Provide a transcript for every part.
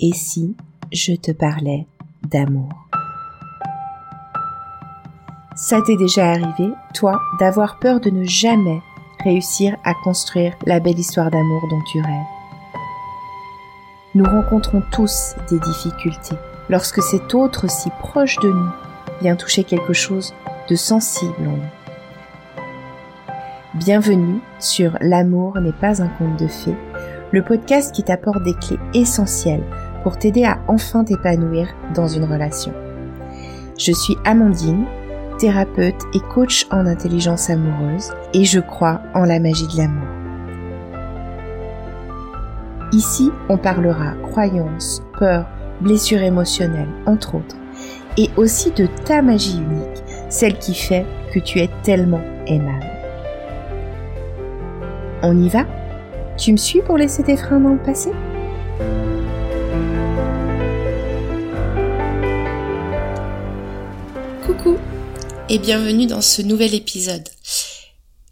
Et si je te parlais d'amour? Ça t'est déjà arrivé, toi, d'avoir peur de ne jamais réussir à construire la belle histoire d'amour dont tu rêves? Nous rencontrons tous des difficultés lorsque cet autre si proche de nous vient toucher quelque chose de sensible en nous. Bienvenue sur L'amour n'est pas un conte de fées, le podcast qui t'apporte des clés essentielles pour t'aider à enfin t'épanouir dans une relation. Je suis Amandine, thérapeute et coach en intelligence amoureuse et je crois en la magie de l'amour. Ici, on parlera croyances, peurs, blessures émotionnelles, entre autres, et aussi de ta magie unique, celle qui fait que tu es tellement aimable. On y va? Tu me suis pour laisser tes freins dans le passé? Et bienvenue dans ce nouvel épisode.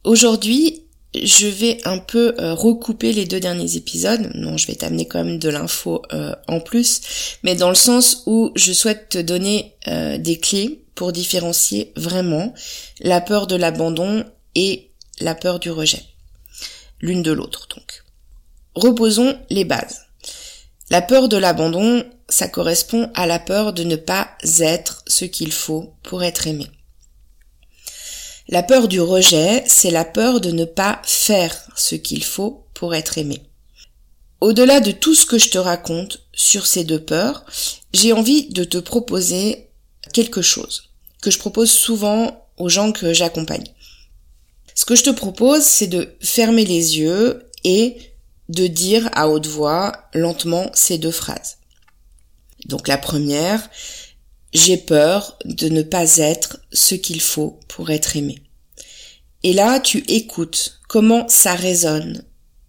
Aujourd'hui, je vais un peu euh, recouper les deux derniers épisodes. Non, je vais t'amener quand même de l'info euh, en plus, mais dans le sens où je souhaite te donner euh, des clés pour différencier vraiment la peur de l'abandon et la peur du rejet. L'une de l'autre donc. Reposons les bases. La peur de l'abandon, ça correspond à la peur de ne pas être ce qu'il faut pour être aimé. La peur du rejet, c'est la peur de ne pas faire ce qu'il faut pour être aimé. Au-delà de tout ce que je te raconte sur ces deux peurs, j'ai envie de te proposer quelque chose que je propose souvent aux gens que j'accompagne. Ce que je te propose, c'est de fermer les yeux et de dire à haute voix, lentement, ces deux phrases. Donc la première, j'ai peur de ne pas être ce qu'il faut pour être aimé. Et là, tu écoutes comment ça résonne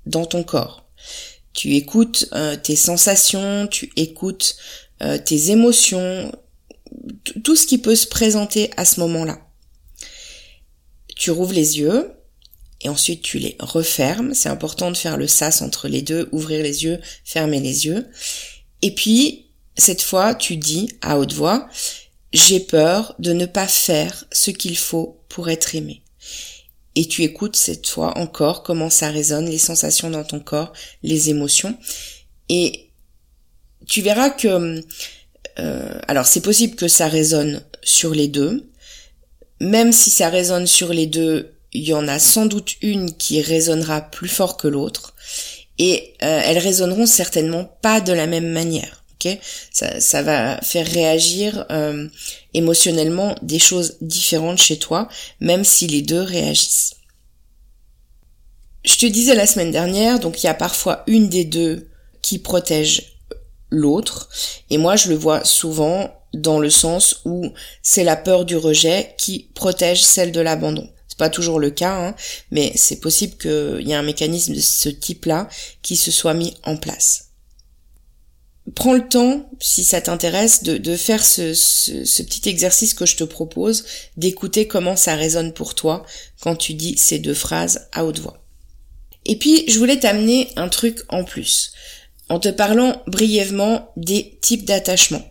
dans ton corps. Tu écoutes euh, tes sensations, tu écoutes euh, tes émotions, tout ce qui peut se présenter à ce moment-là. Tu rouvres les yeux et ensuite tu les refermes. C'est important de faire le sas entre les deux, ouvrir les yeux, fermer les yeux. Et puis, cette fois, tu dis à haute voix, j'ai peur de ne pas faire ce qu'il faut pour être aimé. Et tu écoutes cette fois encore comment ça résonne, les sensations dans ton corps, les émotions. Et tu verras que, euh, alors c'est possible que ça résonne sur les deux. Même si ça résonne sur les deux, il y en a sans doute une qui résonnera plus fort que l'autre. Et euh, elles résonneront certainement pas de la même manière ça, ça va faire réagir euh, émotionnellement des choses différentes chez toi, même si les deux réagissent. Je te disais la semaine dernière, donc il y a parfois une des deux qui protège l'autre, et moi je le vois souvent dans le sens où c'est la peur du rejet qui protège celle de l'abandon. Pas toujours le cas, hein, mais c'est possible qu'il y ait un mécanisme de ce type-là qui se soit mis en place prends le temps, si ça t'intéresse, de, faire ce, ce, petit exercice que je te propose, d'écouter comment ça résonne pour toi quand tu dis ces deux phrases à haute voix. Et puis, je voulais t'amener un truc en plus, en te parlant brièvement des types d'attachements.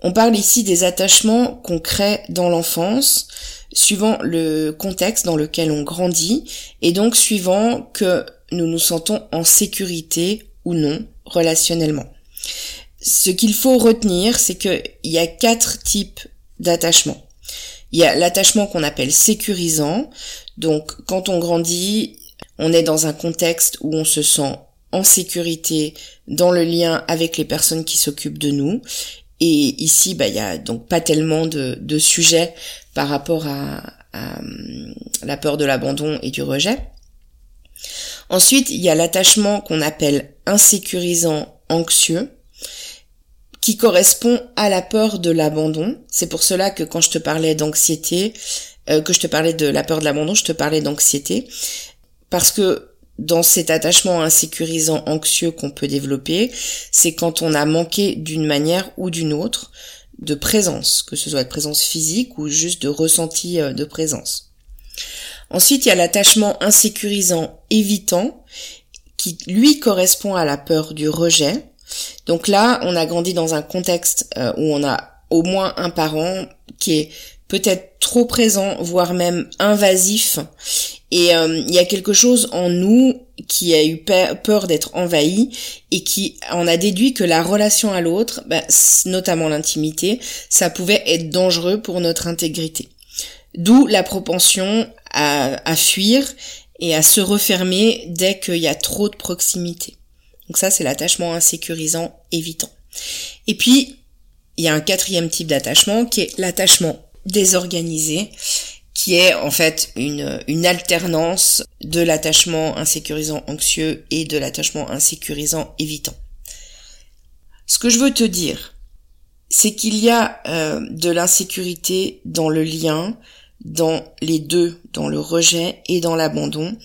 On parle ici des attachements qu'on crée dans l'enfance, suivant le contexte dans lequel on grandit, et donc suivant que nous nous sentons en sécurité ou non relationnellement. Ce qu'il faut retenir, c'est qu'il y a quatre types d'attachement. Il y a l'attachement qu'on appelle sécurisant. Donc, quand on grandit, on est dans un contexte où on se sent en sécurité dans le lien avec les personnes qui s'occupent de nous. Et ici, bah, il y a donc pas tellement de sujets par rapport à, la peur de l'abandon et du rejet. Ensuite, il y a l'attachement qu'on appelle insécurisant anxieux qui correspond à la peur de l'abandon. C'est pour cela que quand je te parlais d'anxiété, euh, que je te parlais de la peur de l'abandon, je te parlais d'anxiété. Parce que dans cet attachement insécurisant anxieux qu'on peut développer, c'est quand on a manqué d'une manière ou d'une autre de présence, que ce soit de présence physique ou juste de ressenti euh, de présence. Ensuite, il y a l'attachement insécurisant évitant qui lui correspond à la peur du rejet. Donc là, on a grandi dans un contexte euh, où on a au moins un parent qui est peut-être trop présent, voire même invasif. Et euh, il y a quelque chose en nous qui a eu peur d'être envahi et qui en a déduit que la relation à l'autre, bah, notamment l'intimité, ça pouvait être dangereux pour notre intégrité. D'où la propension à, fuir et à se refermer dès qu'il y a trop de proximité. Donc ça, c'est l'attachement insécurisant évitant. Et puis, il y a un quatrième type d'attachement qui est l'attachement désorganisé, qui est en fait une, alternance de l'attachement insécurisant anxieux et de l'attachement insécurisant évitant. Ce que je veux te dire, c'est qu'il y a euh, de l'insécurité dans le lien, dans les deux, dans le rejet et dans l'abandon,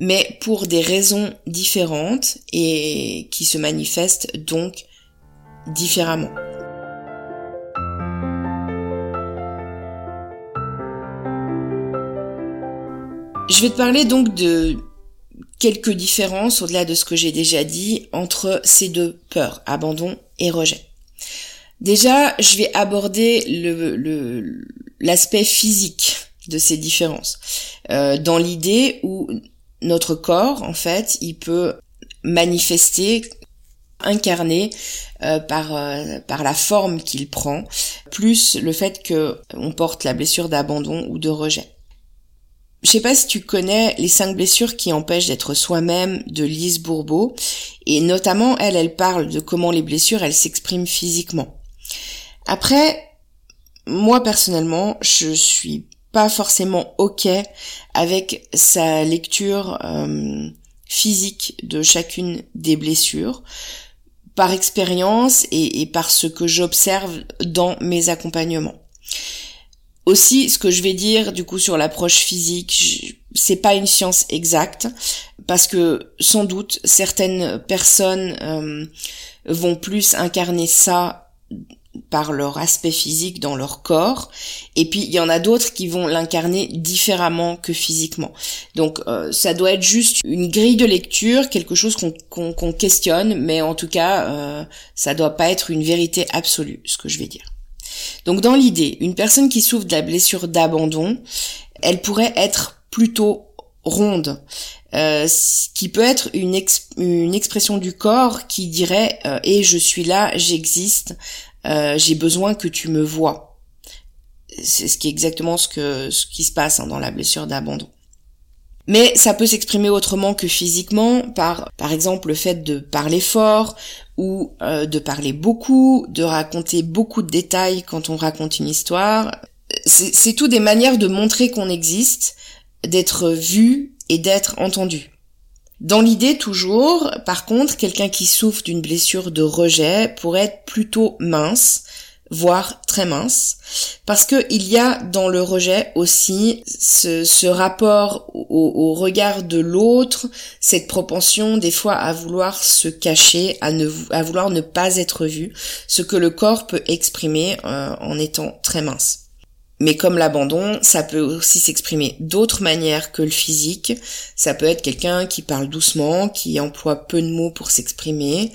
mais pour des raisons différentes et qui se manifestent donc différemment. Je vais te parler donc de quelques différences au-delà de ce que j'ai déjà dit entre ces deux peurs, abandon et rejet. Déjà, je vais aborder l'aspect physique de ces différences. Euh, dans l'idée où notre corps, en fait, il peut manifester, incarner euh, par euh, par la forme qu'il prend, plus le fait que on porte la blessure d'abandon ou de rejet. Je sais pas si tu connais les cinq blessures qui empêchent d'être soi-même de Lise Bourbeau, et notamment elle, elle parle de comment les blessures, elles s'expriment physiquement. Après, moi personnellement, je suis pas forcément ok avec sa lecture euh, physique de chacune des blessures par expérience et, et par ce que j'observe dans mes accompagnements. Aussi, ce que je vais dire du coup sur l'approche physique, c'est pas une science exacte parce que sans doute certaines personnes euh, vont plus incarner ça par leur aspect physique dans leur corps et puis il y en a d'autres qui vont l'incarner différemment que physiquement. Donc euh, ça doit être juste une grille de lecture quelque chose qu'on questionne mais en tout cas euh, ça doit pas être une vérité absolue ce que je vais dire donc dans l'idée, une personne qui souffre de la blessure d'abandon, elle pourrait être plutôt ronde, euh, qui peut être une, expression du corps qui dirait euh, et je suis là, j'existe, euh, j'ai besoin que tu me vois. C'est ce qui est exactement ce ce qui se passe hein, dans la blessure d'abandon. Mais ça peut s'exprimer autrement que physiquement, par par exemple le fait de parler fort ou euh, de parler beaucoup, de raconter beaucoup de détails quand on raconte une histoire. C'est tout des manières de montrer qu'on existe, d'être vu et d'être entendu. Dans l'idée toujours, par contre, quelqu'un qui souffre d'une blessure de rejet pourrait être plutôt mince, voire très mince, parce que il y a dans le rejet aussi ce, rapport au, regard de l'autre, cette propension des fois à vouloir se cacher, à, vouloir ne pas être vu, ce que le corps peut exprimer euh, en étant très mince. Mais comme l'abandon, ça peut aussi s'exprimer d'autres manières que le physique. Ça peut être quelqu'un qui parle doucement, qui emploie peu de mots pour s'exprimer,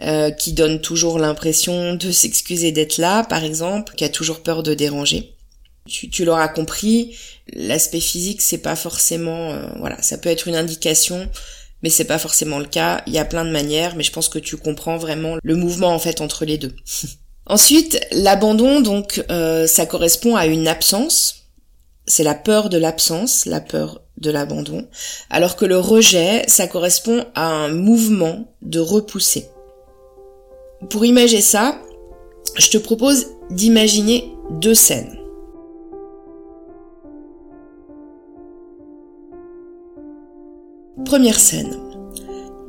euh, qui donne toujours l'impression de s'excuser d'être là, par exemple, qui a toujours peur de déranger. Tu, tu l'auras compris, l'aspect physique, c'est pas forcément, euh, voilà, ça peut être une indication, mais c'est pas forcément le cas. Il y a plein de manières, mais je pense que tu comprends vraiment le mouvement en fait entre les deux. Ensuite, l'abandon, donc, euh, ça correspond à une absence. C'est la peur de l'absence, la peur de l'abandon. Alors que le rejet, ça correspond à un mouvement de repousser. Pour imaginer ça, je te propose d'imaginer deux scènes. Première scène.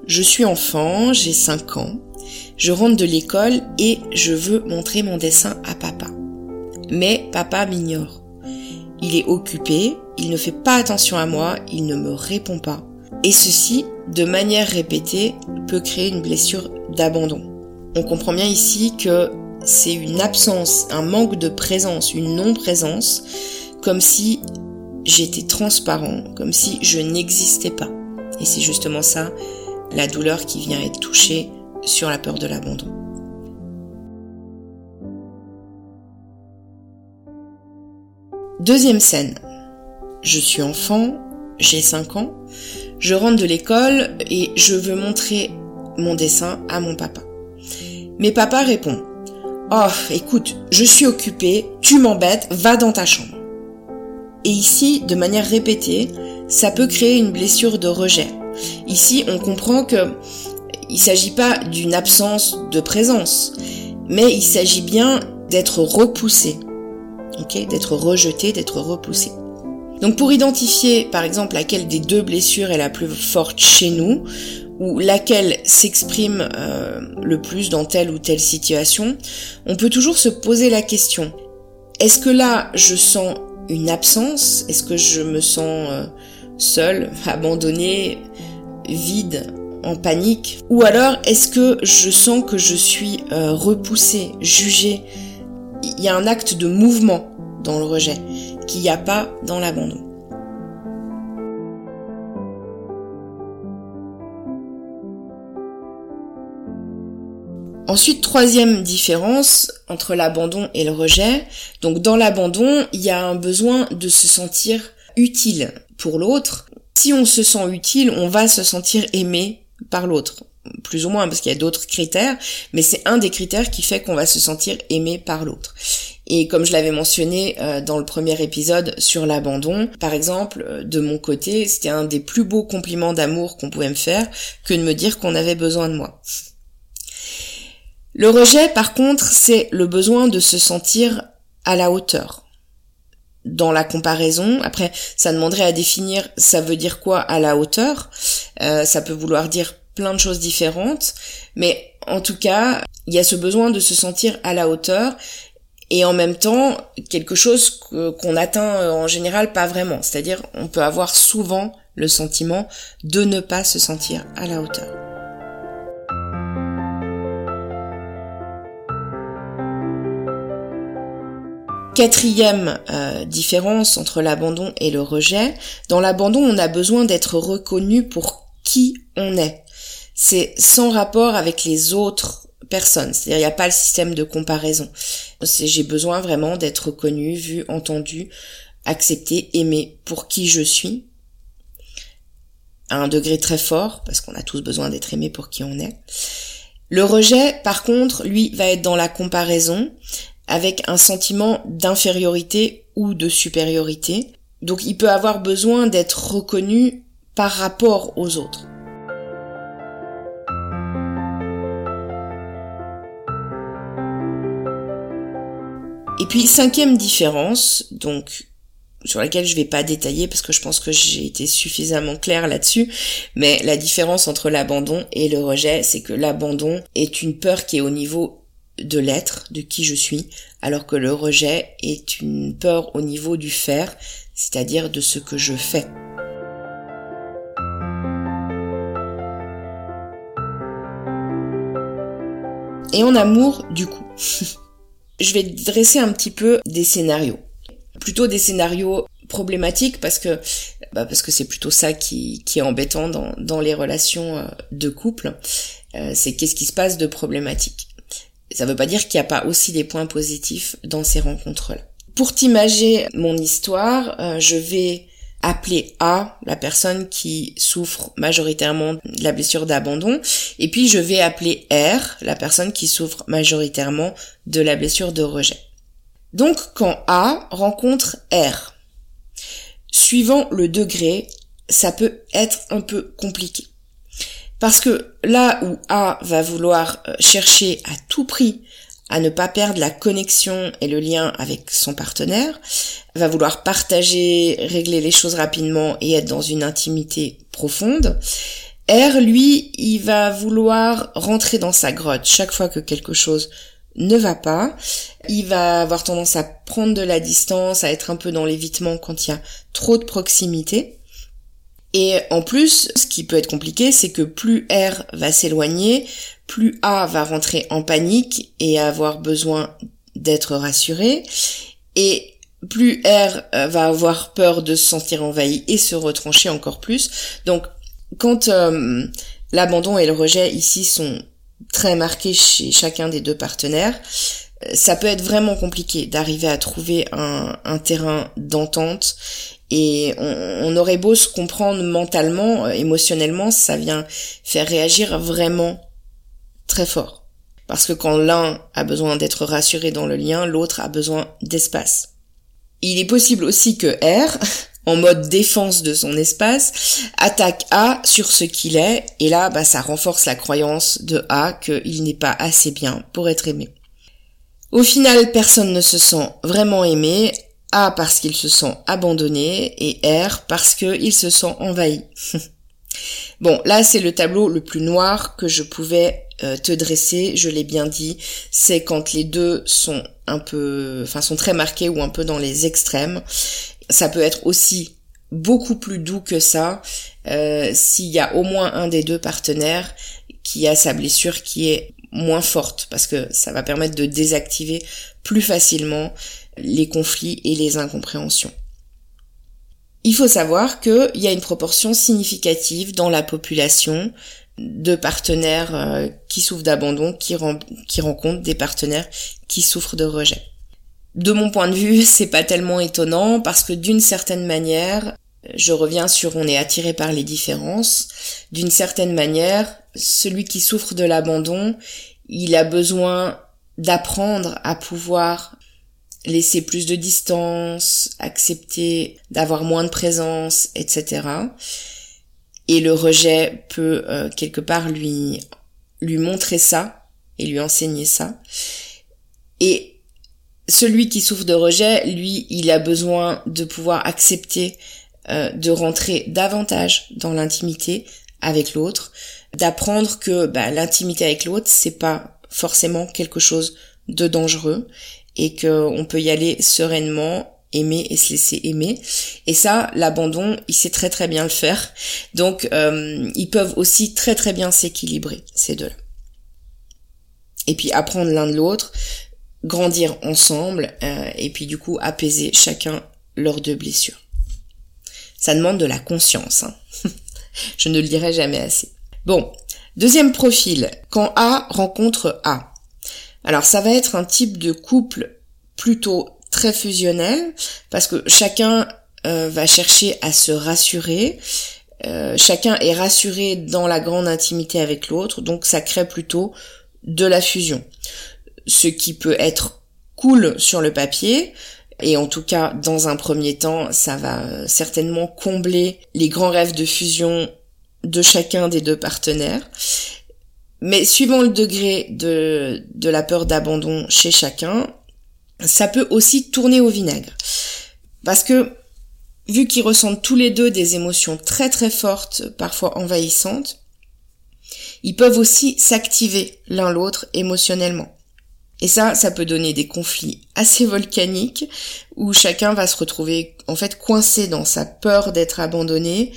Je suis enfant, j'ai 5 ans. Je rentre de l'école et je veux montrer mon dessin à papa. Mais papa m'ignore. Il est occupé, il ne fait pas attention à moi, il ne me répond pas. Et ceci, de manière répétée, peut créer une blessure d'abandon. On comprend bien ici que c'est une absence, un manque de présence, une non-présence, comme si j'étais transparent, comme si je n'existais pas. Et c'est justement ça, la douleur qui vient être touchée sur la peur de l'abandon. Deuxième scène. Je suis enfant, j'ai 5 ans, je rentre de l'école et je veux montrer mon dessin à mon papa. Mais papa répond Oh, écoute, je suis occupé, tu m'embêtes, va dans ta chambre. Et ici, de manière répétée, ça peut créer une blessure de rejet. Ici, on comprend que il s'agit pas d'une absence de présence, mais il s'agit bien d'être repoussé. Ok, d'être rejeté, d'être repoussé. Donc pour identifier par exemple laquelle des deux blessures est la plus forte chez nous, ou laquelle s'exprime euh, le plus dans telle ou telle situation, on peut toujours se poser la question, est-ce que là je sens une absence? Est-ce que je me sens euh, seule, abandonnée, vide, en panique Ou alors est-ce que je sens que je suis euh, repoussée, jugée? Il y a un acte de mouvement dans le rejet qu'il n'y a pas dans l'abandon. Ensuite, troisième différence entre l'abandon et le rejet. Donc dans l'abandon, il y a un besoin de se sentir utile pour l'autre. Si on se sent utile, on va se sentir aimé par l'autre. Plus ou moins, parce qu'il y a d'autres critères, mais c'est un des critères qui fait qu'on va se sentir aimé par l'autre. Et comme je l'avais mentionné euh, dans le premier épisode sur l'abandon, par exemple, euh, de mon côté, c'était un des plus beaux compliments d'amour qu'on pouvait me faire que de me dire qu'on avait besoin de moi. Le rejet, par contre, c'est le besoin de se sentir à la hauteur. Dans la comparaison, après, ça demanderait à définir ça veut dire quoi à la hauteur? Euh, ça peut vouloir dire plein de choses différentes, mais en tout cas, il y a ce besoin de se sentir à la hauteur et en même temps quelque chose qu'on atteint euh, en général pas vraiment. C'est-à-dire, on peut avoir souvent le sentiment de ne pas se sentir à la hauteur. Quatrième euh, différence entre l'abandon et le rejet. Dans l'abandon, on a besoin d'être reconnu pour qui on est. C'est sans rapport avec les autres personnes. C'est-à-dire, il n'y a pas le système de comparaison. J'ai besoin vraiment d'être reconnu, vu, entendu, accepté, aimé pour qui je suis. À un degré très fort, parce qu'on a tous besoin d'être aimé pour qui on est. Le rejet, par contre, lui, va être dans la comparaison, avec un sentiment d'infériorité ou de supériorité. Donc il peut avoir besoin d'être reconnu par rapport aux autres. Et puis cinquième différence, donc sur laquelle je vais pas détailler parce que je pense que j'ai été suffisamment claire là-dessus, mais la différence entre l'abandon et le rejet, c'est que l'abandon est une peur qui est au niveau de l'être, de qui je suis, alors que le rejet est une peur au niveau du faire, c'est-à-dire de ce que je fais. Et en amour, du coup, je vais dresser un petit peu des scénarios. Plutôt des scénarios problématiques parce que bah parce que c'est plutôt ça qui, est embêtant dans, dans les relations euh, de couple. Euh, c'est qu'est-ce qui se passe de problématique. Ça veut pas dire qu'il n'y a pas aussi des points positifs dans ces rencontres-là. Pour t'imager mon histoire, euh, je vais appeler A, la personne qui souffre majoritairement de la blessure d'abandon, et puis je vais appeler R, la personne qui souffre majoritairement de la blessure de rejet. Donc quand A rencontre R, suivant le degré, ça peut être un peu compliqué. Parce que là où A va vouloir euh, chercher à tout prix à ne pas perdre la connexion et le lien avec son partenaire, va vouloir partager, régler les choses rapidement et être dans une intimité profonde. R, lui, il va vouloir rentrer dans sa grotte chaque fois que quelque chose ne va pas. Il va avoir tendance à prendre de la distance, à être un peu dans l'évitement quand il y a trop de proximité. Et en plus, ce qui peut être compliqué, c'est que plus R va s'éloigner, plus A va rentrer en panique et avoir besoin d'être rassuré, et plus R euh, va avoir peur de se sentir envahi et se retrancher encore plus. Donc, quand euh, l'abandon et le rejet ici sont très marqués chez chacun des deux partenaires, ça peut être vraiment compliqué d'arriver à trouver un terrain d'entente et on, aurait beau se comprendre mentalement, euh, émotionnellement, ça vient faire réagir vraiment très fort. Parce que quand l'un a besoin d'être rassuré dans le lien, l'autre a besoin d'espace. Il est possible aussi que R, en mode défense de son espace, attaque A sur ce qu'il est, et là, bah, ça renforce la croyance de A qu'il n'est pas assez bien pour être aimé. Au final, personne ne se sent vraiment aimé, a parce qu'il se sent abandonné et R parce qu'il se sent envahi. bon, là c'est le tableau le plus noir que je pouvais euh, te dresser, je l'ai bien dit, c'est quand les deux sont un peu, enfin sont très marqués ou un peu dans les extrêmes. Ça peut être aussi beaucoup plus doux que ça euh, s'il y a au moins un des deux partenaires qui a sa blessure qui est moins forte parce que ça va permettre de désactiver plus facilement les conflits et les incompréhensions. Il faut savoir qu'il y a une proportion significative dans la population de partenaires euh, qui souffrent d'abandon, qui, qui rencontrent des partenaires qui souffrent de rejet. De mon point de vue, c'est pas tellement étonnant parce que d'une certaine manière, je reviens sur on est attiré par les différences. D'une certaine manière, celui qui souffre de l'abandon, il a besoin d'apprendre à pouvoir laisser plus de distance, accepter d'avoir moins de présence, etc. Et le rejet peut euh, quelque part lui lui montrer ça et lui enseigner ça. Et celui qui souffre de rejet, lui, il a besoin de pouvoir accepter euh, de rentrer davantage dans l'intimité avec l'autre, d'apprendre que bah, l'intimité avec l'autre, c'est pas forcément quelque chose de dangereux et qu'on peut y aller sereinement aimer et se laisser aimer. Et ça, l'abandon, il sait très très bien le faire. Donc, euh, ils peuvent aussi très très bien s'équilibrer, ces deux-là. Et puis apprendre l'un de l'autre, grandir ensemble, euh, et puis du coup apaiser chacun leurs deux blessures. Ça demande de la conscience. Hein. Je ne le dirai jamais assez. Bon, deuxième profil, quand A rencontre A. Alors ça va être un type de couple plutôt très fusionnel parce que chacun euh, va chercher à se rassurer. Euh, chacun est rassuré dans la grande intimité avec l'autre, donc ça crée plutôt de la fusion. Ce qui peut être cool sur le papier, et en tout cas dans un premier temps, ça va certainement combler les grands rêves de fusion de chacun des deux partenaires. Mais suivant le degré de, de la peur d'abandon chez chacun, ça peut aussi tourner au vinaigre. Parce que, vu qu'ils ressentent tous les deux des émotions très très fortes, parfois envahissantes, ils peuvent aussi s'activer l'un l'autre émotionnellement. Et ça, ça peut donner des conflits assez volcaniques où chacun va se retrouver en fait coincé dans sa peur d'être abandonné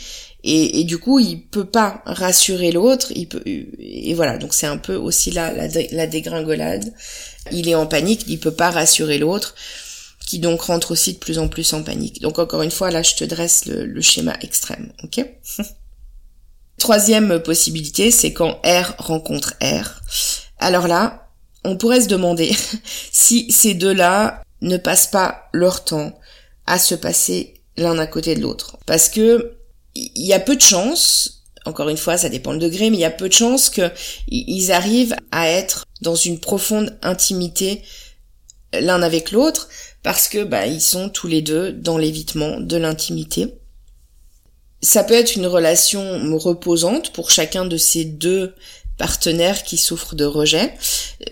et, du coup il peut pas rassurer l'autre il peut et voilà. Donc c'est un peu aussi là la, dégringolade. Il est en panique il peut pas rassurer l'autre qui donc rentre aussi de plus en plus en panique. Donc encore une fois là je te dresse le, schéma extrême ok? Troisième possibilité c'est quand R rencontre R. Alors là on pourrait se demander si ces deux là ne passent pas leur temps à se passer l'un à côté de l'autre. Parce que il y a peu de chances, encore une fois, ça dépend le degré, mais il y a peu de chances qu'ils arrivent à être dans une profonde intimité l'un avec l'autre, parce que bah, ils sont tous les deux dans l'évitement de l'intimité. Ça peut être une relation reposante pour chacun de ces deux partenaires qui souffrent de rejet,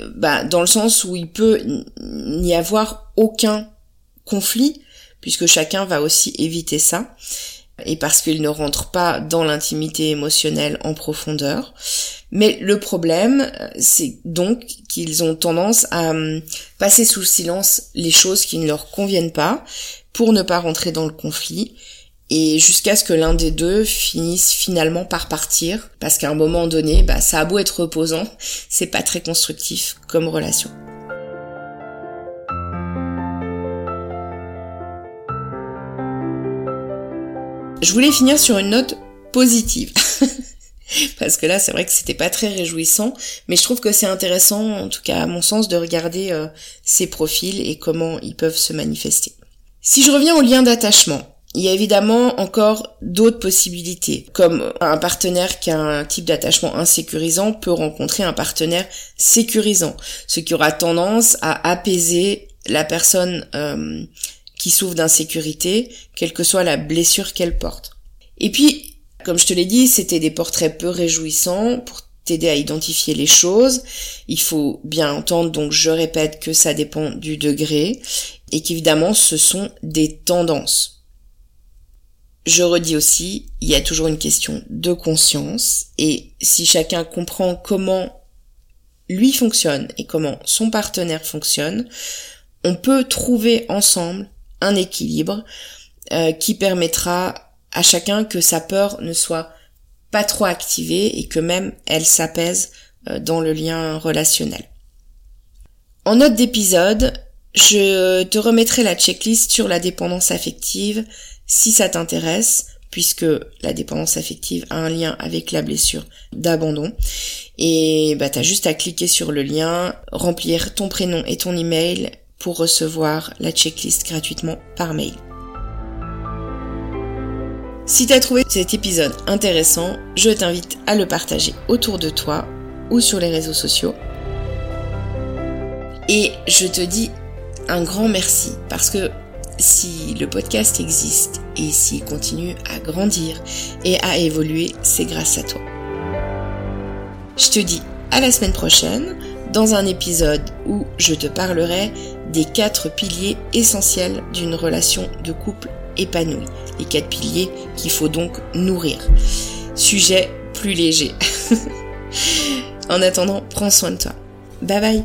euh, bah, dans le sens où il peut n'y avoir aucun conflit, puisque chacun va aussi éviter ça et parce qu'ils ne rentrent pas dans l'intimité émotionnelle en profondeur. Mais le problème, c'est donc qu'ils ont tendance à hum, passer sous silence les choses qui ne leur conviennent pas pour ne pas rentrer dans le conflit et jusqu'à ce que l'un des deux finisse finalement par partir parce qu'à un moment donné, bah, ça a beau être reposant, c'est pas très constructif comme relation. Je voulais finir sur une note positive. parce que là c'est vrai que c'était pas très réjouissant, mais je trouve que c'est intéressant, en tout cas à mon sens, de regarder euh, ces profils et comment ils peuvent se manifester. Si je reviens au lien d'attachement, il y a évidemment encore d'autres possibilités, comme un partenaire qui a un type d'attachement insécurisant peut rencontrer un partenaire sécurisant, ce qui aura tendance à apaiser la personne euh, qui souffre d'insécurité, quelle que soit la blessure qu'elle porte. Et puis, comme je te l'ai dit, c'était des portraits peu réjouissants pour t'aider à identifier les choses. Il faut bien entendre, donc je répète que ça dépend du degré et qu'évidemment ce sont des tendances. Je redis aussi, il y a toujours une question de conscience et si chacun comprend comment lui fonctionne et comment son partenaire fonctionne, on peut trouver ensemble un équilibre euh, qui permettra à chacun que sa peur ne soit pas trop activée et que même elle s'apaise euh, dans le lien relationnel. En note d'épisode, je te remettrai la checklist sur la dépendance affective si ça t'intéresse, puisque la dépendance affective a un lien avec la blessure d'abandon. Et bah t'as juste à cliquer sur le lien, remplir ton prénom et ton email pour recevoir la checklist gratuitement par mail. Si t'as trouvé cet épisode intéressant, je t'invite à le partager autour de toi ou sur les réseaux sociaux. Et je te dis un grand merci parce que si le podcast existe et s'il continue à grandir et à évoluer, c'est grâce à toi. Je te dis à la semaine prochaine dans un épisode où je te parlerai des quatre piliers essentiels d'une relation de couple épanouie. Les quatre piliers qu'il faut donc nourrir. Sujet plus léger. en attendant, prends soin de toi. Bye bye